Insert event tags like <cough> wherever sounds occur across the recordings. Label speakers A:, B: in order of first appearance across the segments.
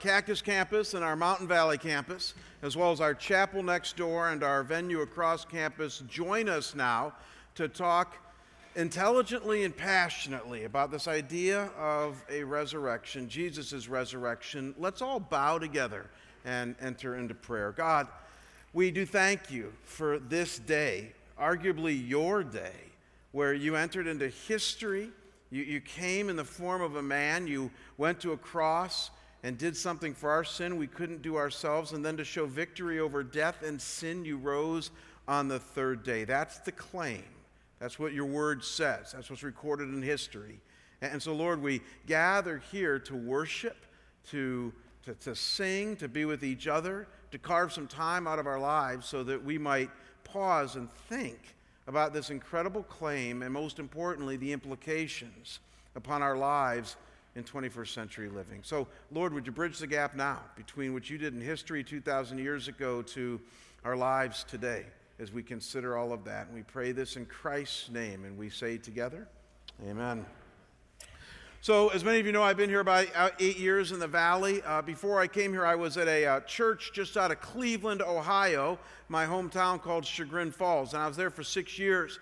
A: Cactus campus and our Mountain Valley campus, as well as our chapel next door and our venue across campus, join us now to talk intelligently and passionately about this idea of a resurrection, Jesus' resurrection. Let's all bow together and enter into prayer. God, we do thank you for this day, arguably your day, where you entered into history you, you came in the form of a man, you went to a cross and did something for our sin we couldn't do ourselves, and then to show victory over death and sin, you rose on the third day. That's the claim. That's what your word says. That's what's recorded in history. And so, Lord, we gather here to worship, to, to, to sing, to be with each other, to carve some time out of our lives so that we might pause and think about this incredible claim and, most importantly, the implications upon our lives in 21st century living. So, Lord, would you bridge the gap now between what you did in history 2,000 years ago to our lives today as we consider all of that? And we pray this in Christ's name, and we say together, Amen. So, as many of you know, I've been here about eight years in the Valley. Uh, before I came here, I was at a uh, church just out of Cleveland, Ohio, my hometown called Chagrin Falls, and I was there for six years.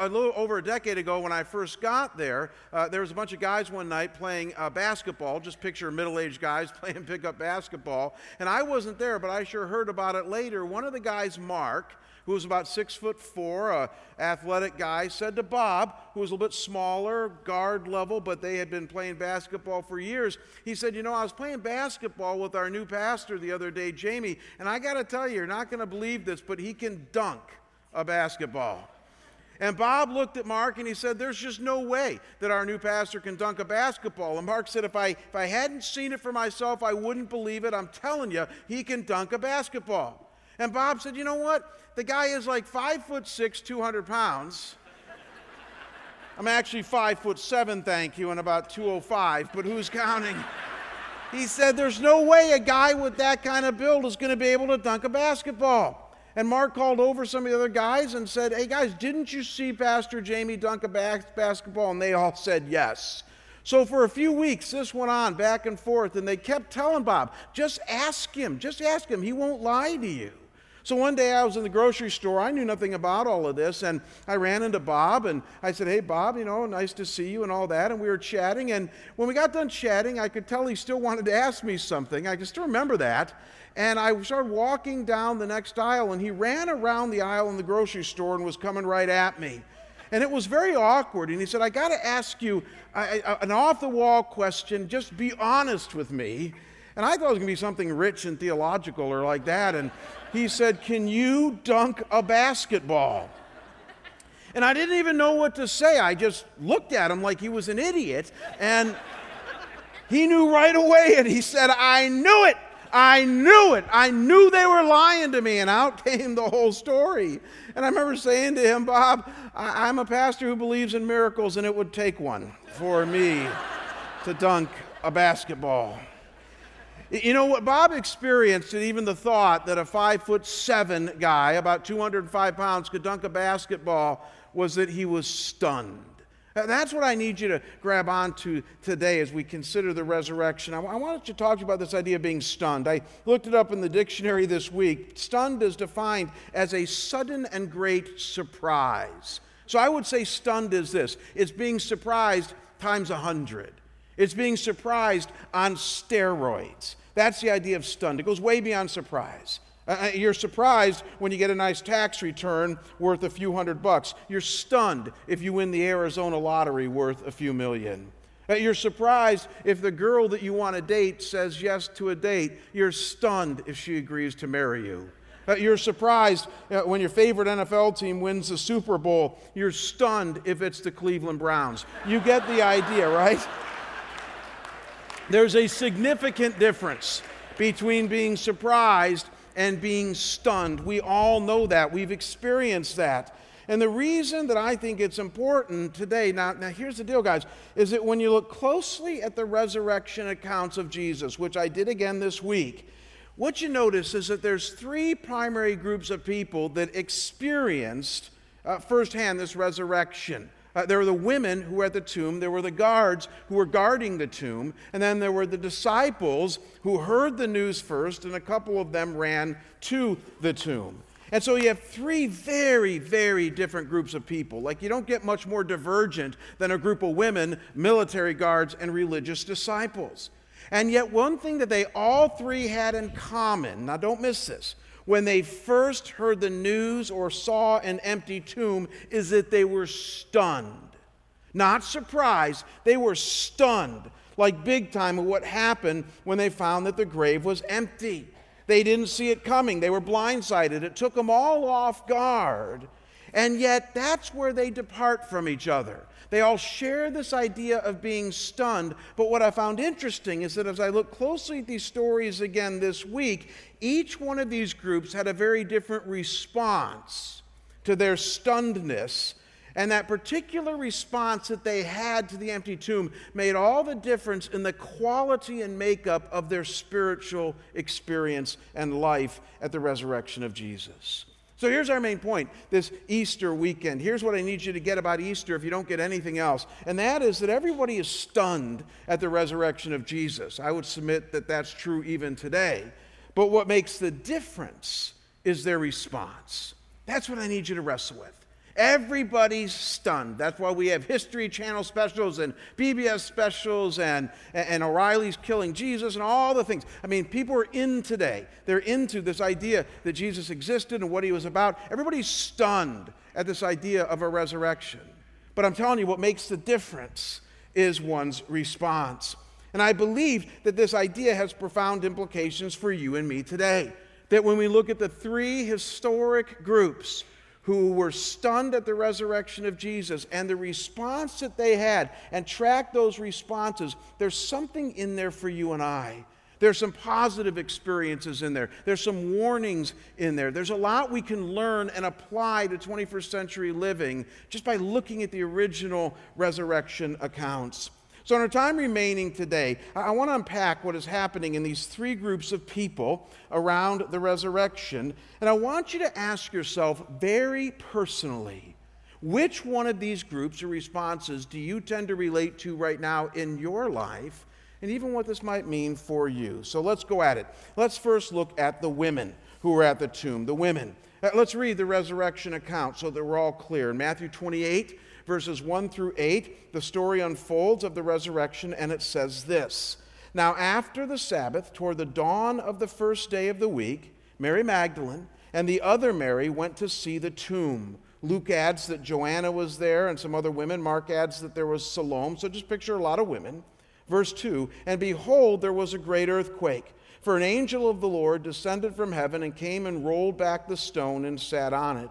A: A little over a decade ago, when I first got there, uh, there was a bunch of guys one night playing uh, basketball. Just picture middle aged guys <laughs> playing pickup basketball. And I wasn't there, but I sure heard about it later. One of the guys, Mark, who was about six foot four, a athletic guy, said to Bob, who was a little bit smaller, guard level, but they had been playing basketball for years. He said, You know, I was playing basketball with our new pastor the other day, Jamie, and I got to tell you, you're not going to believe this, but he can dunk a basketball. And Bob looked at Mark and he said, There's just no way that our new pastor can dunk a basketball. And Mark said, If I, if I hadn't seen it for myself, I wouldn't believe it. I'm telling you, he can dunk a basketball. And Bob said, You know what? The guy is like five foot six, 200 pounds. I'm actually five foot seven, thank you, and about 205, but who's counting? He said, There's no way a guy with that kind of build is going to be able to dunk a basketball. And Mark called over some of the other guys and said, Hey guys, didn't you see Pastor Jamie dunk a basketball? And they all said yes. So for a few weeks, this went on back and forth, and they kept telling Bob, Just ask him, just ask him. He won't lie to you. So one day I was in the grocery store. I knew nothing about all of this. And I ran into Bob and I said, Hey, Bob, you know, nice to see you and all that. And we were chatting. And when we got done chatting, I could tell he still wanted to ask me something. I can still remember that. And I started walking down the next aisle. And he ran around the aisle in the grocery store and was coming right at me. And it was very awkward. And he said, I got to ask you an off the wall question. Just be honest with me. And I thought it was going to be something rich and theological or like that. And he said, Can you dunk a basketball? And I didn't even know what to say. I just looked at him like he was an idiot. And he knew right away. And he said, I knew it. I knew it. I knew they were lying to me. And out <laughs> came the whole story. And I remember saying to him, Bob, I- am a pastor who believes in miracles, and it would take one for me to dunk a basketball. You know what Bob experienced, and even the thought that a five foot seven guy, about 205 pounds, could dunk a basketball, was that he was stunned. That's what I need you to grab onto today as we consider the resurrection. I wanted to talk to you about this idea of being stunned. I looked it up in the dictionary this week. Stunned is defined as a sudden and great surprise. So I would say stunned is this it's being surprised times a hundred. It's being surprised on steroids. That's the idea of stunned. It goes way beyond surprise. Uh, uh, you're surprised when you get a nice tax return worth a few hundred bucks. You're stunned if you win the Arizona lottery worth a few million. Uh, you're surprised if the girl that you want to date says yes to a date. You're stunned if she agrees to marry you. Uh, you're surprised uh, when your favorite NFL team wins the Super Bowl. You're stunned if it's the Cleveland Browns. You get the idea, right? There's a significant difference between being surprised and being stunned. We all know that. We've experienced that. And the reason that I think it's important today, now, now here's the deal, guys, is that when you look closely at the resurrection accounts of Jesus, which I did again this week, what you notice is that there's three primary groups of people that experienced uh, firsthand this resurrection. Uh, there were the women who were at the tomb, there were the guards who were guarding the tomb, and then there were the disciples who heard the news first, and a couple of them ran to the tomb. And so you have three very, very different groups of people. Like you don't get much more divergent than a group of women, military guards, and religious disciples. And yet, one thing that they all three had in common, now don't miss this, when they first heard the news or saw an empty tomb, is that they were stunned. Not surprised, they were stunned, like big time, of what happened when they found that the grave was empty. They didn't see it coming, they were blindsided. It took them all off guard. And yet, that's where they depart from each other. They all share this idea of being stunned. But what I found interesting is that as I look closely at these stories again this week, each one of these groups had a very different response to their stunnedness. And that particular response that they had to the empty tomb made all the difference in the quality and makeup of their spiritual experience and life at the resurrection of Jesus. So here's our main point this Easter weekend. Here's what I need you to get about Easter if you don't get anything else, and that is that everybody is stunned at the resurrection of Jesus. I would submit that that's true even today. But what makes the difference is their response. That's what I need you to wrestle with. Everybody's stunned. That's why we have History Channel specials and PBS specials and, and O'Reilly's Killing Jesus and all the things. I mean, people are in today. They're into this idea that Jesus existed and what he was about. Everybody's stunned at this idea of a resurrection. But I'm telling you, what makes the difference is one's response. And I believe that this idea has profound implications for you and me today. That when we look at the three historic groups, who were stunned at the resurrection of Jesus and the response that they had and track those responses, there's something in there for you and I. There's some positive experiences in there. There's some warnings in there. There's a lot we can learn and apply to 21st century living just by looking at the original resurrection accounts. So, in our time remaining today, I want to unpack what is happening in these three groups of people around the resurrection. And I want you to ask yourself very personally which one of these groups or responses do you tend to relate to right now in your life? And even what this might mean for you. So let's go at it. Let's first look at the women who were at the tomb. The women. Uh, let's read the resurrection account so that we're all clear. In Matthew 28, verses 1 through 8, the story unfolds of the resurrection, and it says this Now, after the Sabbath, toward the dawn of the first day of the week, Mary Magdalene and the other Mary went to see the tomb. Luke adds that Joanna was there and some other women. Mark adds that there was Salome. So just picture a lot of women. Verse 2 And behold, there was a great earthquake. For an angel of the Lord descended from heaven and came and rolled back the stone and sat on it.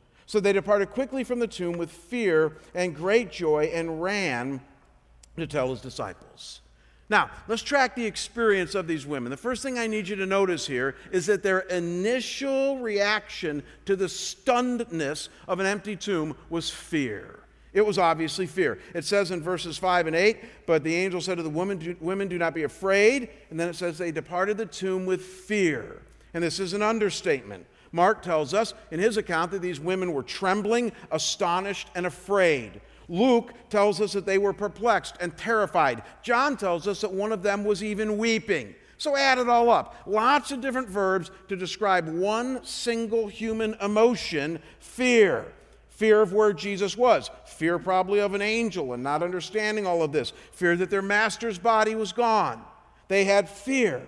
A: So they departed quickly from the tomb with fear and great joy and ran to tell his disciples. Now, let's track the experience of these women. The first thing I need you to notice here is that their initial reaction to the stunnedness of an empty tomb was fear. It was obviously fear. It says in verses 5 and 8, but the angel said to the woman, do, Women, do not be afraid. And then it says they departed the tomb with fear. And this is an understatement. Mark tells us in his account that these women were trembling, astonished, and afraid. Luke tells us that they were perplexed and terrified. John tells us that one of them was even weeping. So add it all up. Lots of different verbs to describe one single human emotion fear. Fear of where Jesus was. Fear, probably, of an angel and not understanding all of this. Fear that their master's body was gone. They had fear.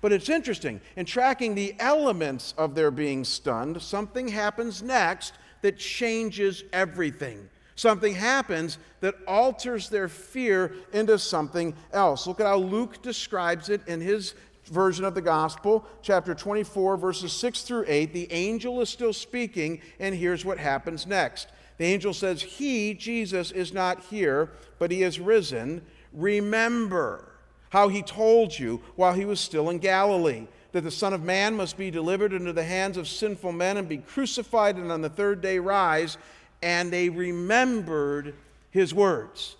A: But it's interesting. In tracking the elements of their being stunned, something happens next that changes everything. Something happens that alters their fear into something else. Look at how Luke describes it in his version of the gospel, chapter 24, verses 6 through 8. The angel is still speaking, and here's what happens next. The angel says, He, Jesus, is not here, but he is risen. Remember how he told you while he was still in Galilee that the Son of Man must be delivered into the hands of sinful men and be crucified and on the third day rise. And they remembered his words.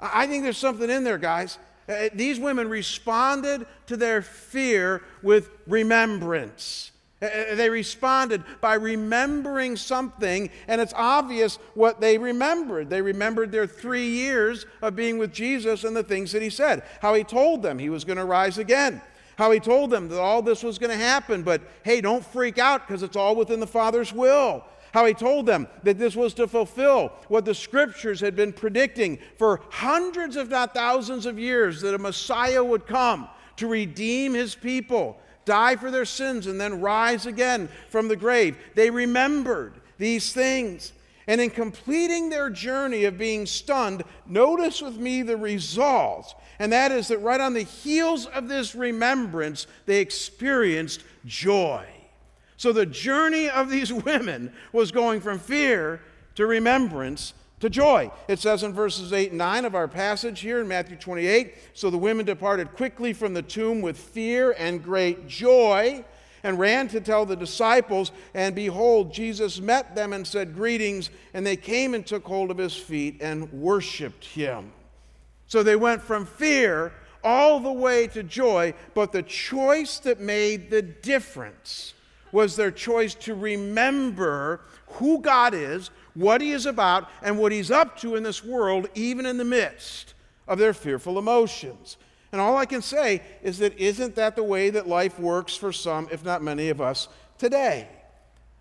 A: I think there's something in there, guys. Uh, these women responded to their fear with remembrance. Uh, they responded by remembering something, and it's obvious what they remembered. They remembered their three years of being with Jesus and the things that he said, how he told them he was going to rise again, how he told them that all this was going to happen, but hey, don't freak out because it's all within the Father's will. How he told them that this was to fulfill what the scriptures had been predicting for hundreds, if not thousands of years, that a Messiah would come to redeem his people die for their sins, and then rise again from the grave. They remembered these things. And in completing their journey of being stunned, notice with me the result. And that is that right on the heels of this remembrance, they experienced joy. So the journey of these <laughs> women was going from fear to remembrance to joy. It says in verses 8 and 9 of our passage here in Matthew 28 So the women departed quickly from the tomb with fear and great joy and ran to tell the disciples. And behold, Jesus met them and said, Greetings. And they came and took hold of his feet and worshiped him. So they went from fear all the way to joy, but the choice that made the difference was their choice to remember who God is, what He is about, and what He's up to in this world, even in the midst of their fearful emotions. And all I can say is that isn't that the way that life works for some, if not many of us today?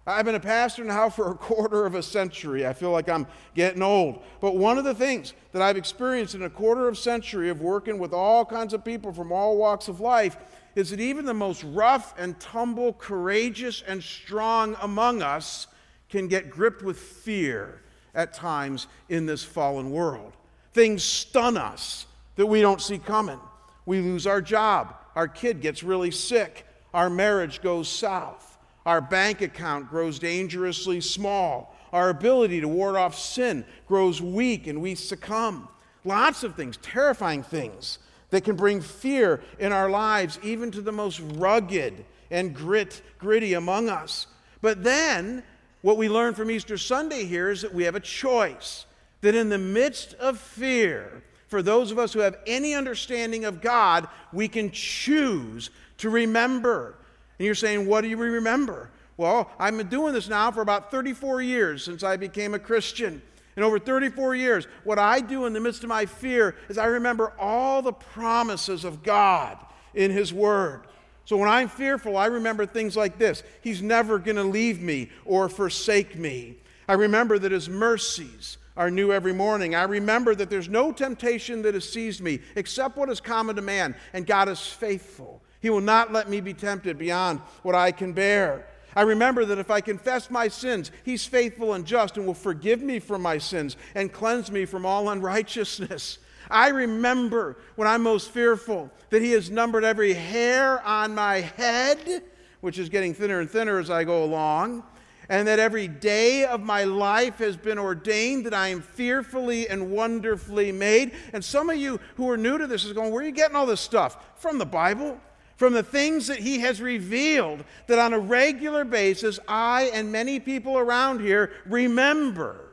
A: I've been a pastor now <laughs> for a quarter of a century. I feel like I'm getting old. But one of the things that I've experienced in a quarter of a century of working with all kinds of people from all walks of life is that even the most rough and tumble, courageous and strong among us can get gripped with fear at times in this fallen world. Things stun us that we don't see coming. We lose our job, our kid gets really sick, our marriage goes south, our bank account grows dangerously small, our ability to ward off sin grows weak and we succumb. Lots of things, terrifying things that can bring fear in our lives, even to the most rugged and grit, gritty among us. But then what we learn from Easter Sunday here is that we have a choice. That in the midst of fear, for those of us who have any understanding of God, we can choose to remember. And you're saying, what do you remember? Well, I've been doing this now for about 34 years since I became a Christian. In over 34 years, what I do in the midst of my fear is I remember all the promises of God in His Word. So when I'm fearful, I remember things like this He's never going to leave me or forsake me. I remember that His mercies are new every morning. I remember that there's no temptation that has seized me except what is common to man, and God is faithful. He will not let me be tempted beyond what I can bear. I remember that if I confess my sins, He's faithful and just and will forgive me from my sins and cleanse me from all unrighteousness. I remember when I'm most fearful that He has numbered every hair on my head, which is getting thinner and thinner as I go along, and that every day of my life has been ordained that I am fearfully and wonderfully made. And some of you who are new to this is going, Where are you getting all this stuff? From the Bible from the things that he has revealed that on a regular basis I and many people around here remember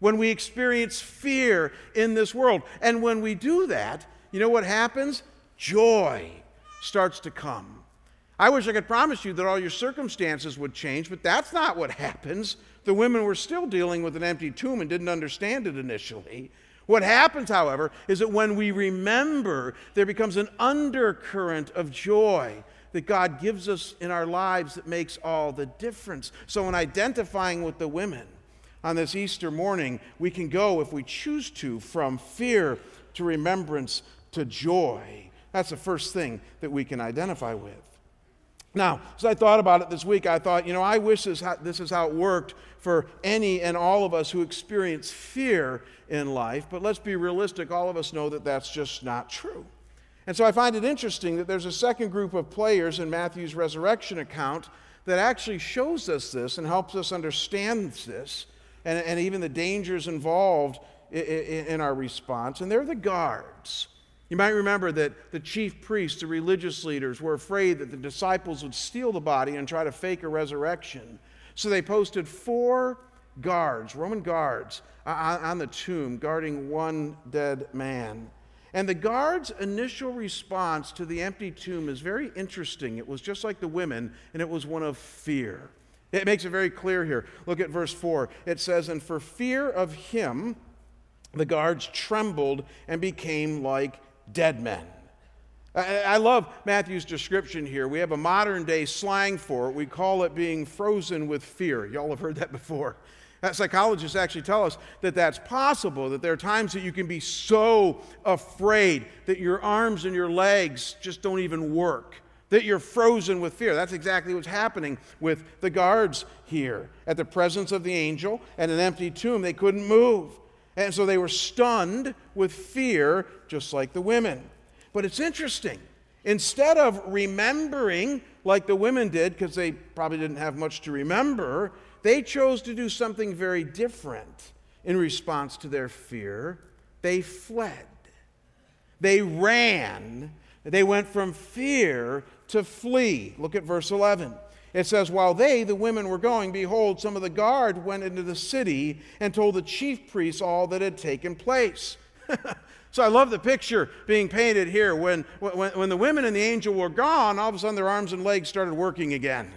A: when we experience fear in this world. And when we do that, you know what happens? Joy starts to come. I wish I could promise you that all your circumstances would change, but that's not what happens. The women were still dealing with an empty tomb and didn't understand it initially. What happens, however, is that when we remember, there becomes an undercurrent of joy that God gives us in our lives that makes all the difference. So, in identifying with the women, on this Easter morning, we can go, if we choose to, from fear to remembrance to joy. That's the first thing that we can identify with. Now, as I thought about it this week, I thought, you know, I wish this, this is how it worked for any and all of us who experience fear in life, but let's be realistic. All of us know that that's just not true. And so I find it interesting that there's a second group of players in Matthew's resurrection account that actually shows us this and helps us understand this and, and even the dangers involved in, in, in our response, and they're the guards. You might remember that the chief priests, the religious leaders, were afraid that the disciples would steal the body and try to fake a resurrection. So they posted four guards, Roman guards, on the tomb, guarding one dead man. And the guards' initial response to the empty tomb is very interesting. It was just like the women, and it was one of fear. It makes it very clear here. Look at verse 4. It says, And for fear of him, the guards trembled and became like dead men. I love Matthew's description here. We have a modern day slang for it. We call it being frozen with fear. Y'all have heard that before. Psychologists actually tell us that that's possible, that there are times that you can be so afraid that your arms and your legs just don't even work, that you're frozen with fear. That's exactly what's happening with the guards here. At the presence of the angel and an empty tomb, they couldn't move. And so they were stunned with fear, just like the women. But it's interesting. Instead of remembering like the women did, because they probably didn't have much to remember, they chose to do something very different in response to their fear. They fled. They ran. They went from fear to flee. Look at verse 11. It says, While they, the women, were going, behold, some of the guard went into the city and told the chief priests all that had taken place. <laughs> so I love the picture being painted here. When, when, when the women and the angel were gone, all of a sudden their arms and legs started working again.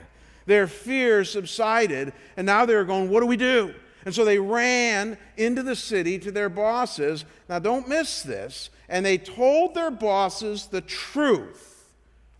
A: Their fear subsided, and now they're going, What do we do? And so they ran into the city to their bosses. Now, don't miss this. And they told their bosses the truth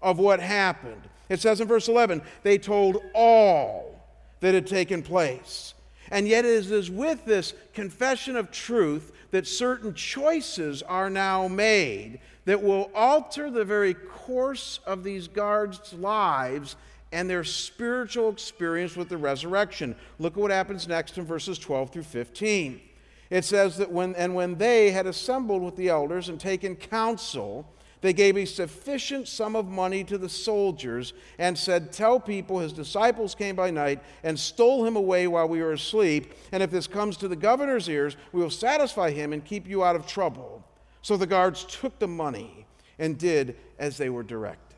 A: of what happened. It says in verse 11, they told all that had taken place. And yet, it is with this confession of truth that certain choices are now made that will alter the very course of these guards' lives and their spiritual experience with the resurrection. Look at what happens next in verses 12 through 15. It says that when, and when they had assembled with the elders and taken counsel, they gave a sufficient sum of money to the soldiers and said, Tell people his disciples came by night and stole him away while we were asleep. And if this comes to the governor's ears, we will satisfy him and keep you out of trouble. So the guards took the money and did as they were directed.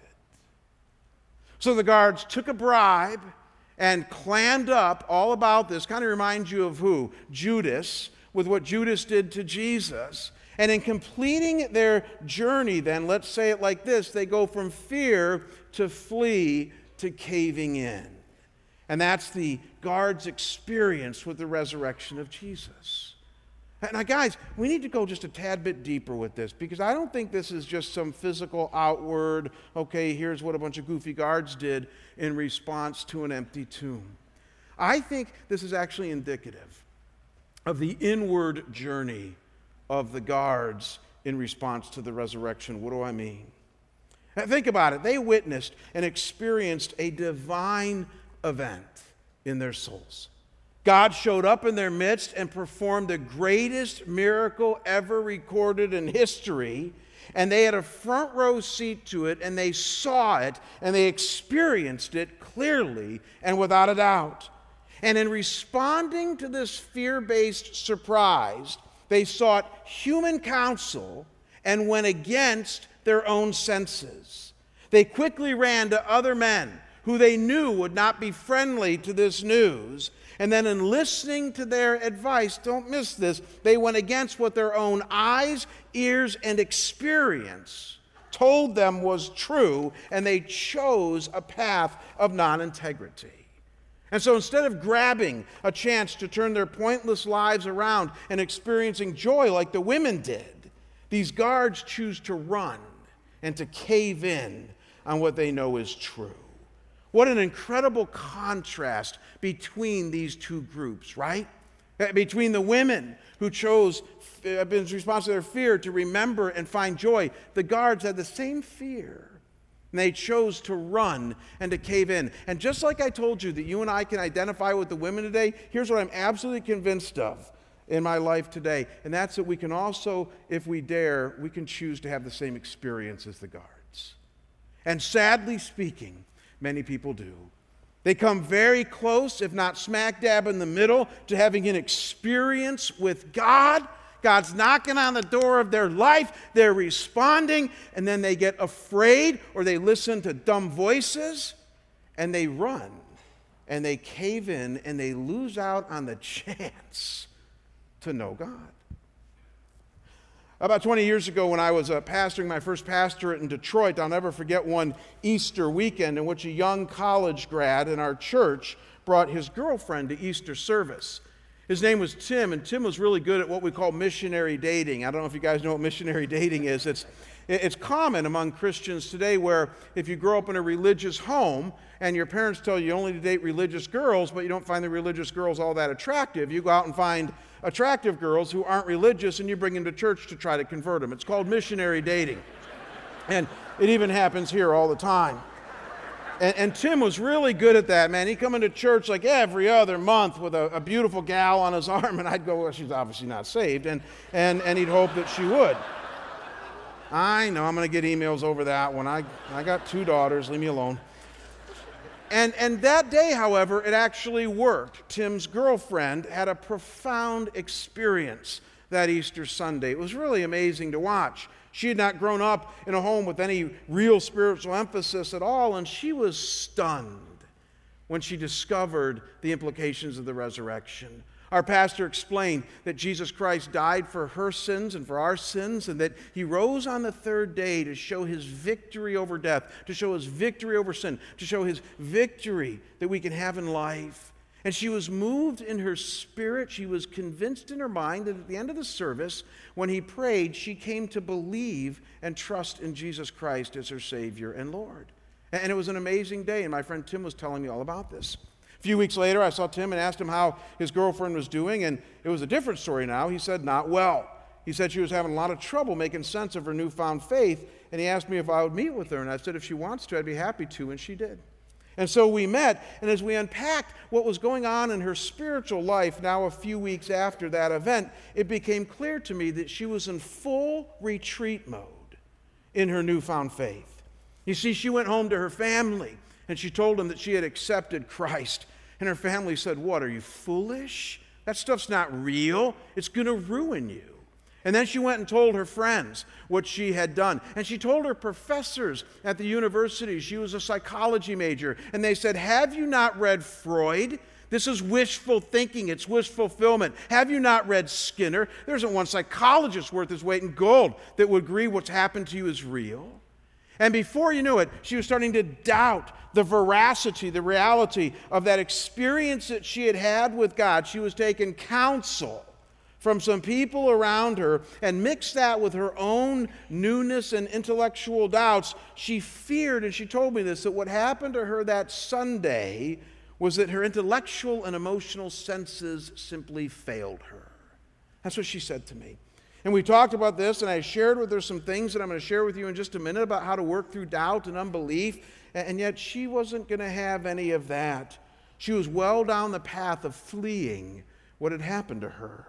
A: So the guards took a bribe and clammed up all about this. Kind of reminds you of who? Judas, with what Judas did to Jesus. And in completing their journey, then, let's say it like this they go from fear to flee to caving in. And that's the guard's experience with the resurrection of Jesus. Now, guys, we need to go just a tad bit deeper with this because I don't think this is just some physical outward, okay, here's what a bunch of goofy guards did in response to an empty tomb. I think this is actually indicative of the inward journey of the guards in response to the resurrection. What do I mean? Think about it. They witnessed and experienced a divine event in their souls. God showed up in their midst and performed the greatest miracle ever recorded in history. And they had a front row seat to it, and they saw it, and they experienced it clearly and without a doubt. And in responding to this fear based surprise, they sought human counsel and went against their own senses. They quickly ran to other men who they knew would not be friendly to this news. And then, in listening to their advice, don't miss this, they went against what their own eyes, ears, and experience told them was true, and they chose a path of non integrity. And so instead of grabbing a chance to turn their pointless lives around and experiencing joy like the women did, these guards choose to run and to cave in on what they know is true. What an incredible contrast between these two groups, right? Eh, between the women who chose, in response to their fear, to remember and find joy, the guards had the same fear and they chose to run and to cave in. And just like I told you that you and I can identify with the women today, here's what I'm absolutely convinced of in my life today. And that's that we can also, if we dare, we can choose to have the same experience as the guards. And sadly speaking, many people do. They come very close, if not smack dab in the middle, to having an experience with God. God's knocking on the door of their life. They're responding, and then they get afraid or they listen to dumb voices and they run and they cave in and they lose out on the <laughs> chance to know God. About 20 years ago, when I was uh, pastoring my first pastorate in Detroit, I'll never forget one Easter weekend in which a young college grad in our church brought his girlfriend to Easter service. His name was Tim, and Tim was really good at what we call missionary dating. I don't know if you guys know what missionary <laughs> dating is. It's, it's common among Christians today where if you grow up in a religious home and your parents tell you only to date religious girls, but you don't find the religious girls all that attractive, you go out and find attractive girls who aren't religious and you bring them to church to try to convert them. It's called missionary dating. And it even happens here all the time. And, and, Tim was really good at that, man. He'd come into church like every other month with a, a beautiful gal on his <laughs> arm, and I'd go, well, she's obviously not saved. And, and, and he'd hope that she would. I know I'm going to get emails over that one. I, I got two daughters, leave me alone. And, and that day, however, it actually worked. Tim's girlfriend had a profound experience that Easter Sunday. It was really amazing to watch. She had not grown up in a home with any real spiritual emphasis at all, and she was stunned when she discovered the implications of the resurrection. Our pastor explained that Jesus Christ died for her sins and for our sins, and that he rose on the third day to show his victory over death, to show his victory over sin, to show his victory that we can have in life. And she was moved in her spirit. She was convinced in her mind that at the end of the service, when he prayed, she came to believe and trust in Jesus Christ as her Savior and Lord. And it was an amazing day, and my friend Tim was telling me all about this. A few weeks later, I saw Tim and asked him how his girlfriend was doing, and it was a different story now. He said, Not well. He said she was having a lot of trouble making sense of her newfound faith, and he asked me if I would meet with her, and I said, If she wants to, I'd be happy to, and she did. And so we met, and as we unpacked what was going on in her spiritual life now a few weeks after that event, it became clear to me that she was in full retreat mode in her newfound faith. You see, she went home to her family and she told them that she had accepted Christ. And her family said, What, are you foolish? That stuff's not real. It's going to ruin you. And then she went and told her friends what she had done. And she told her professors at the university, she was a psychology major, and they said, Have you not read Freud? This is wishful thinking, it's wish fulfillment. Have you not read Skinner? There isn't one psychologist worth his weight in gold that would agree what's happened to you is real. And before you knew it, she was starting to doubt the veracity, the reality of that experience that she had had with God. She was taking counsel from some people around her and mixed that with her own newness and intellectual doubts. She feared, and she told me this, that what happened to her that Sunday was that her intellectual and emotional senses simply failed her. That's what she said to me. And we talked about this, and I shared with her some things that I'm going to share with you in just a minute about how to work through doubt and unbelief. And yet, she wasn't going to have any of that. She was well down the path of fleeing what had happened to her.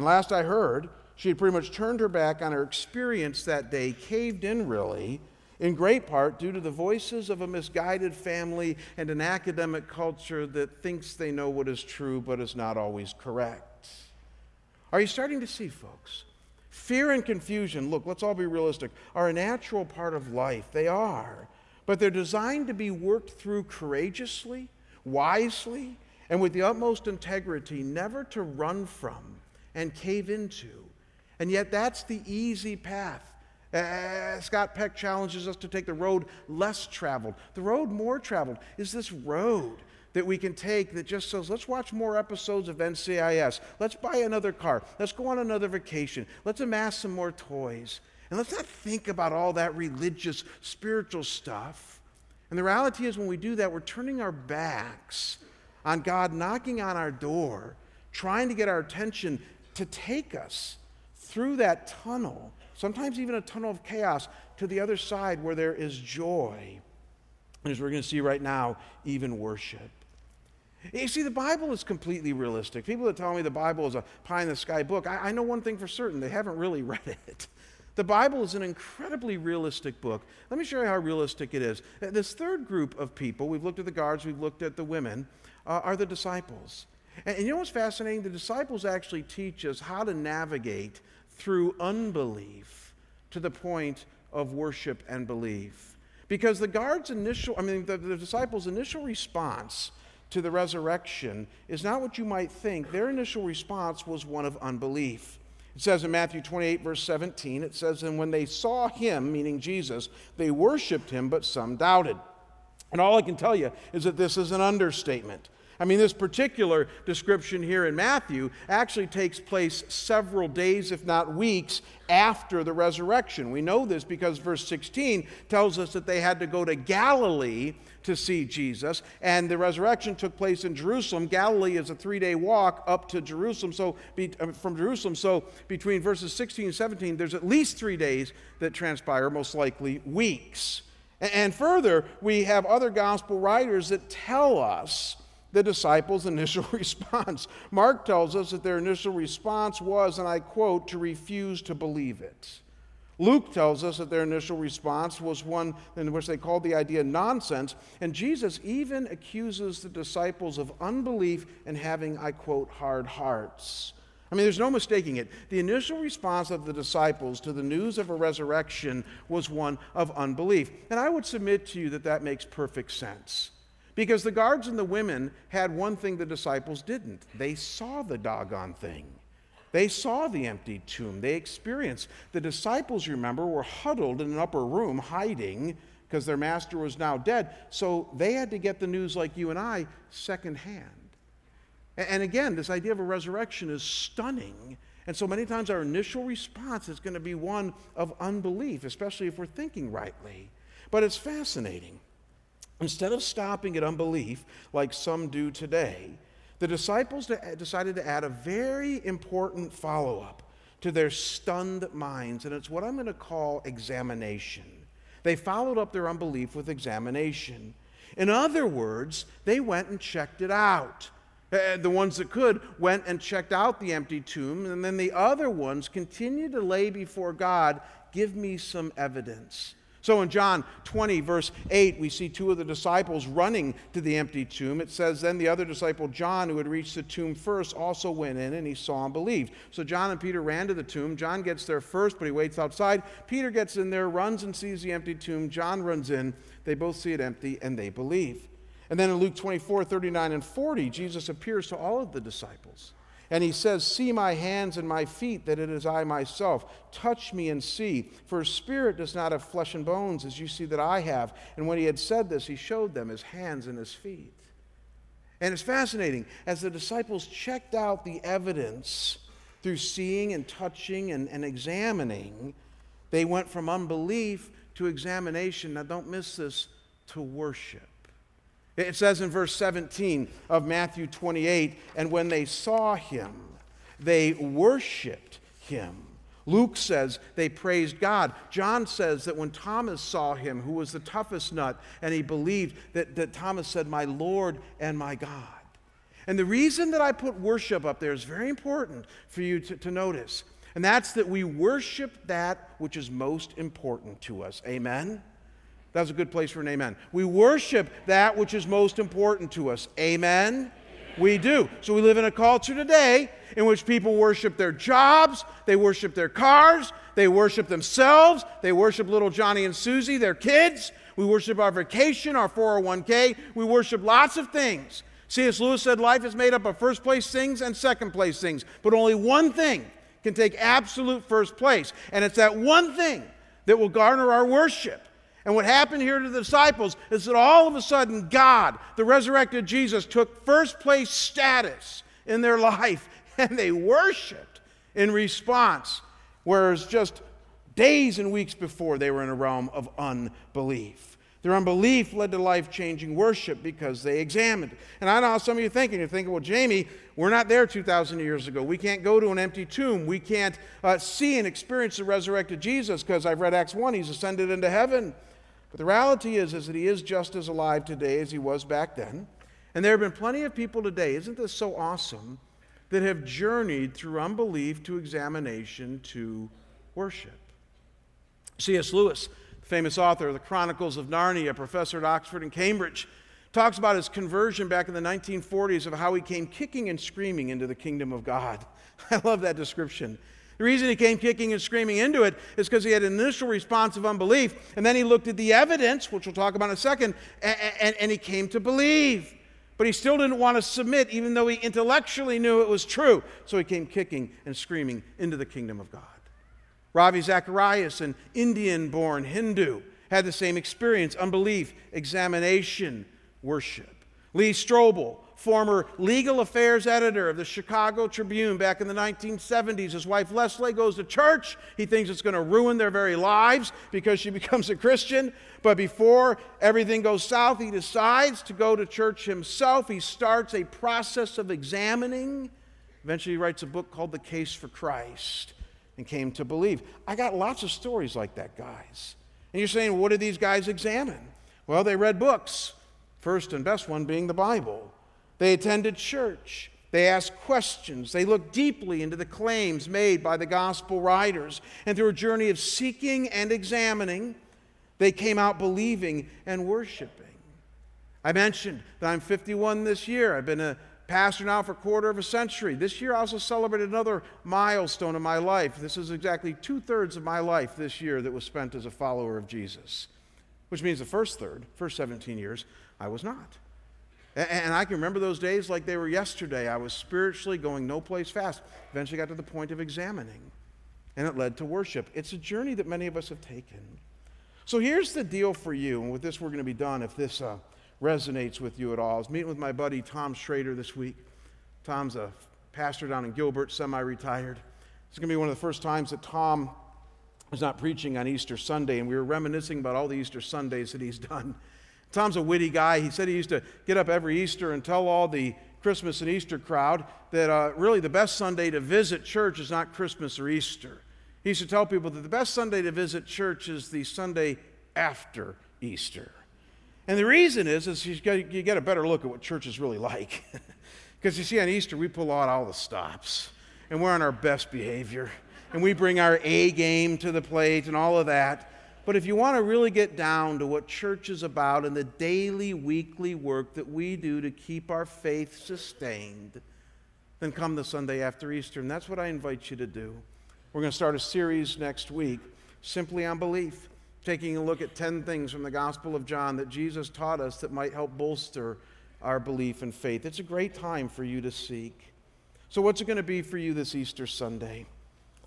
A: And last I heard, she had pretty much turned her back on her experience that day, caved in really, in great part due to the voices of a misguided family and an academic culture that thinks they know what is true but is not always correct. Are you starting to see, folks? Fear and confusion, look, let's all be realistic, are a natural part of life. They are. But they're designed to be worked through courageously, wisely, and with the utmost integrity, never to run from and cave into. And yet, that's the easy path. Uh, Scott Peck challenges us to take the road less traveled. The road more traveled is this road that we can take that just says, let's watch more episodes of NCIS. Let's buy another car. Let's go on another vacation. Let's amass some more toys. And let's not think about all that religious, spiritual stuff. And the reality is, when we do that, we're turning our backs on God knocking on our door, trying to get our attention to take us through that tunnel, sometimes even a tunnel of chaos, to the other side where there is joy. And as we're going to see right now, even worship. You see, the Bible is completely realistic. People that tell me the Bible is a pie in the sky book, I, I know one thing for certain they haven't really <laughs> read it. The Bible is an incredibly realistic book. Let me show you how realistic it is. This third group of people, we've looked at the guards, we've looked at the women, uh, are the disciples. And, you know what's fascinating? The disciples actually teach us how to navigate through unbelief to the point of worship and belief. Because the guards' initial, I mean, the, the disciples' initial response to the resurrection is not what you might think. Their initial response was one of unbelief. It says in Matthew 28, verse 17, it says, And when they saw him, meaning Jesus, they worshiped him, but some doubted. And all I can tell you is that this is an understatement. I mean, this particular description here in Matthew actually takes place several days, if not weeks, after the resurrection. We know this because verse 16 tells us that they had to go to Galilee to see Jesus, and the resurrection took place in Jerusalem. Galilee is a three day walk up to Jerusalem, so be, uh, from Jerusalem. So between verses 16 and 17, there's at least three days that transpire, most likely weeks. And further, we have other gospel writers that tell us the disciples' <laughs> initial response. Mark tells us that their initial response was, and I quote, to refuse to believe it. Luke tells us that their initial response was one in which they called the idea nonsense, and Jesus even accuses the disciples of unbelief and having, I quote, hard hearts. I mean, there's no mistaking it. The initial response of the disciples to the news of a resurrection was one of unbelief. And I would submit to you that that makes perfect sense. Because the guards and the women had one thing the disciples didn't they saw the doggone thing. They saw the empty tomb. They experienced. The disciples, remember, were huddled in an upper room hiding because their master was now dead. So they had to get the news like you and I secondhand. And again, this idea of a resurrection is stunning. And so many times our initial response is going to be one of unbelief, especially if we're thinking rightly. But it's fascinating. Instead of stopping at unbelief, like some do today, the disciples decided to add a very important follow up to their stunned minds, and it's what I'm going to call examination. They followed up their unbelief with examination. In other words, they went and checked it out. The ones that could went and checked out the empty tomb, and then the other ones continued to lay before God, Give me some evidence. So in John 20, verse 8, we see two of the disciples running to the empty tomb. It says, Then the other disciple, John, who had reached the tomb first, also went in, and he saw and believed. So John and Peter ran to the tomb. John gets there first, but he waits outside. Peter gets in there, runs and sees the empty tomb. John runs in. They both see it empty, and they believe. And then in Luke 24, 39, and 40, Jesus appears to all of the disciples. And he says, See my hands and my feet, that it is I myself. Touch me and see. For a spirit does not have flesh and bones, as you see that I have. And when he had said this, he showed them his hands and his feet. And it's fascinating. As the disciples checked out the evidence through seeing and touching and, and examining, they went from unbelief to examination. Now, don't miss this to worship. It says in verse 17 of Matthew 28 and when they saw him, they worshiped him. Luke says they praised God. John says that when Thomas saw him, who was the toughest nut, and he believed that, that Thomas said, My Lord and my God. And the reason that I put worship up there is very important for you to, to notice. And that's that we worship that which is most important to us. Amen? That's a good place for an amen. We worship that which is most important to us. Amen? We do. So we live in a culture today in which people worship their jobs, they worship their cars, they worship themselves, they worship little Johnny and Susie, their kids. We worship our vacation, our 401k. We worship lots of things. C.S. Lewis said life is made up of first place things and second place things, but only one thing can take absolute first place, and it's that one thing that will garner our worship. And what happened here to the disciples is that all of a sudden, God, the resurrected Jesus, took first place status in their life <laughs> and they worshiped in response. Whereas just days and weeks before, they were in a realm of unbelief. Their unbelief led to life changing worship because they examined. And I know some of you thinking. You're thinking, well, Jamie, we're not there 2,000 years ago. We can't go to an empty tomb. We can't uh, see and experience the resurrected Jesus because I've read Acts 1, he's ascended into heaven. But the reality is, is that he is just as alive today as he was back then. And there have been plenty of people today, isn't this so awesome, that have journeyed through unbelief to examination to worship. C.S. Lewis, the famous author of the Chronicles of Narnia, professor at Oxford and Cambridge, talks about his conversion back in the 1940s of how he came kicking and screaming into the kingdom of God. <laughs> I love that description. The reason he came kicking and screaming into it is because he had an initial response of unbelief, and then he looked at the evidence, which we'll talk about in a second, and, and, and he came to believe. But he still didn't want to submit, even though he intellectually knew it was true. So he came kicking and screaming into the kingdom of God. Ravi Zacharias, an Indian born Hindu, had the same experience unbelief, examination, worship. Lee Strobel, former legal affairs editor of the Chicago Tribune back in the 1970s. His wife Leslie goes to church. He thinks it's going to ruin their very lives because she <laughs> becomes a Christian. But before everything goes south, he decides to go to church himself. He starts a process of examining. Eventually, he writes a book called The Case for Christ and came to believe. I got lots of stories like that, guys. And you're saying, what did these guys examine? Well, they read books. First and best one being the Bible. They attended church. They asked questions. They looked deeply into the claims made by the gospel writers. And through a journey of seeking and examining, they came out believing and worshiping. I mentioned that I'm 51 this year. I've been a pastor now for a quarter of a century. This year I also celebrated another milestone in my life. This is exactly two thirds of my life this year that was spent as a follower of Jesus, which means the first third, first 17 years, I was not. And I can remember those days like they were yesterday. I was spiritually going no place fast. Eventually got to the point of examining, and it led to worship. It's a journey that many of us have taken. So here's the deal for you, and with this we're going to be done if this uh, resonates with you at all. I was meeting with my buddy Tom Schrader this week. Tom's a pastor down in Gilbert, semi retired. It's going to be one of the first times that Tom is not preaching on Easter Sunday, and we were reminiscing about all the Easter Sundays that he's done. Tom's a witty guy. He said he used to get up every Easter and tell all the Christmas and Easter crowd that uh, really the best Sunday to visit church is not Christmas or Easter. He used to tell people that the best Sunday to visit church is the Sunday after Easter. And the reason is, is you get, you get a better look at what church is really like. <laughs> Because you see, on Easter, we pull out all the stops, and we're on our best behavior, and we bring our A game to the plate and all of that. But if you want to really get down to what church is about and the daily, weekly work that we do to keep our faith sustained, then come the Sunday after Easter. And that's what I invite you to do. We're going to start a series next week simply on belief, taking a look at 10 things from the Gospel of John that Jesus taught us that might help bolster our belief and faith. It's a great time for you to seek. So, what's it going to be for you this Easter Sunday?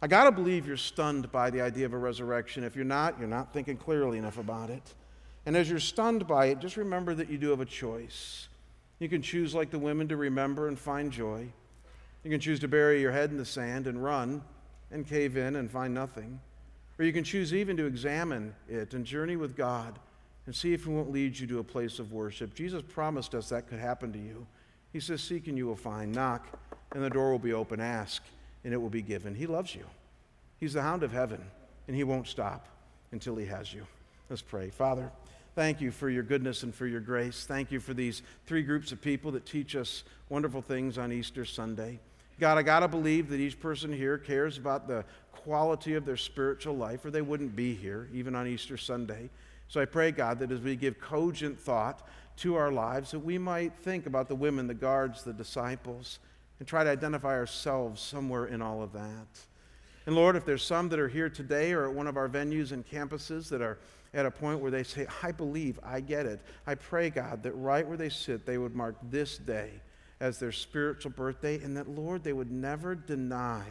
A: I got to believe you're stunned by the idea of a resurrection. If you're not, you're not thinking clearly enough about it. And as you're stunned by it, just remember that you do have a choice. You can choose, like the women, to remember and find joy. You can choose to bury your head in the sand and run and cave in and find nothing. Or you can choose even to examine it and journey with God and see if it won't lead you to a place of worship. Jesus promised us that could happen to you. He says, Seek and you will find, knock, and the door will be open, ask and it will be given. He loves you. He's the hound of heaven, and he won't stop until he has you. Let's pray. Father, thank you for your goodness and for your grace. Thank you for these three groups of people that teach us wonderful things on Easter Sunday. God, I got to believe that each person here cares about the quality of their spiritual life, or they wouldn't be here, even on Easter Sunday. So I pray, God, that as we give cogent thought to our lives, that we might think about the women, the guards, the disciples and try to identify ourselves somewhere in all of that. And Lord, if there's some that are here today or at one of our venues and campuses that are at a point where they say, I believe, I get it, I pray, God, that right where they sit, they would mark this day as their spiritual birthday, and that, Lord, they would never deny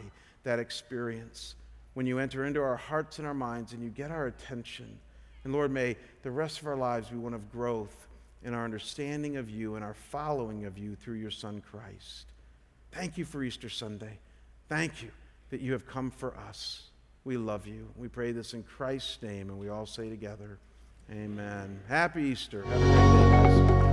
A: that experience when you enter into our hearts and our minds and you get our attention. And Lord, may the rest of our lives be one of growth in our understanding of you and our following of you through your Son, Christ. Thank you for Easter Sunday. Thank you that you have come for us. We love you. We pray this in Christ's name, and we all say together, Amen. Happy Easter. Have a great day, guys.